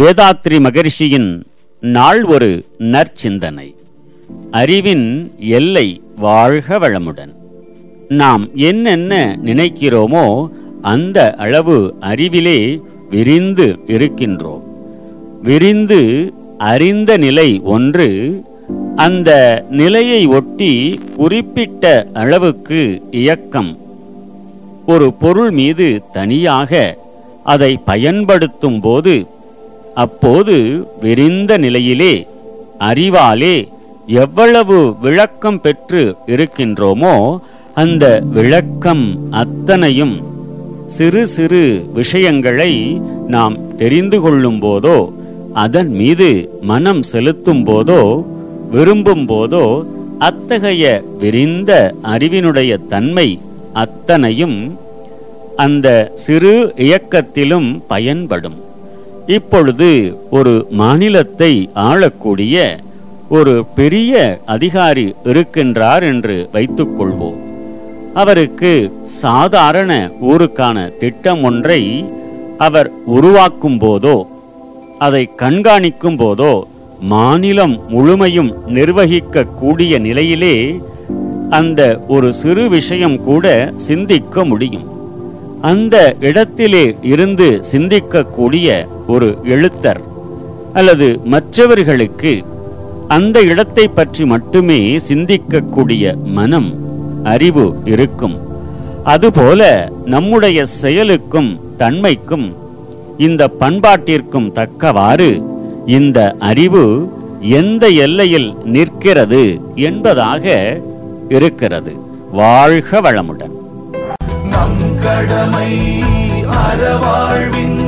வேதாத்ரி மகரிஷியின் நாள் ஒரு நற்சிந்தனை. அறிவின் எல்லை வாழ்க வளமுடன். நாம் என்னென்ன நினைக்கிறோமோ அந்த அளவு அறிவிலே விரிந்து இருக்கின்றோம். விரிந்து அறிந்த நிலை ஒன்று அந்த நிலையை ஒட்டி குறிப்பிட்ட அளவுக்கு இயக்கம். ஒரு பொருள் மீது தனியாக அதை பயன்படுத்தும் போது அப்போது விரிந்த நிலையிலே அறிவாலே எவ்வளவு விளக்கம் பெற்று இருக்கின்றோமோ அந்த விளக்கம் அத்தனையும் சிறு சிறு விஷயங்களை நாம் தெரிந்து கொள்ளும் போதோ அதன் மீது மனம் செலுத்தும் போதோ விரும்பும் போதோ அத்தகைய விரிந்த அறிவினுடைய தன்மை அத்தனையும் அந்த சிறு இயக்கத்திலும் பயன்படும். இப்பொழுது ஒரு மாநிலத்தை ஆளக்கூடிய ஒரு பெரிய அதிகாரி இருக்கின்றார் என்று வைத்துக்கொள்வோம் அவருக்கு சாதாரண ஊருக்கான திட்டம் ஒன்றை அவர் உருவாக்கும் போதோ அதை கண்காணிக்கும் போதோ மாநிலம் முழுமையும் நிர்வகிக்க கூடிய நிலையிலே அந்த ஒரு சிறு விஷயம் கூட சிந்திக்க முடியும். அந்த இடத்திலே இருந்து சிந்திக்கக்கூடிய ஒரு எழுத்தர் அல்லது மற்றவர்களுக்கு அந்த இடத்தை பற்றி மட்டுமே சிந்திக்கக்கூடிய மனம் அறிவு இருக்கும். அதுபோல நம்முடைய செயலுக்கும் தன்மைக்கும் இந்த பண்பாட்டிற்கும் தக்கவாறு இந்த அறிவு எந்த எல்லையில் நிற்கிறது என்பதாக இருக்கிறது. வாழ்க வளமுடன். நம் கடமை அறவாழ்வின்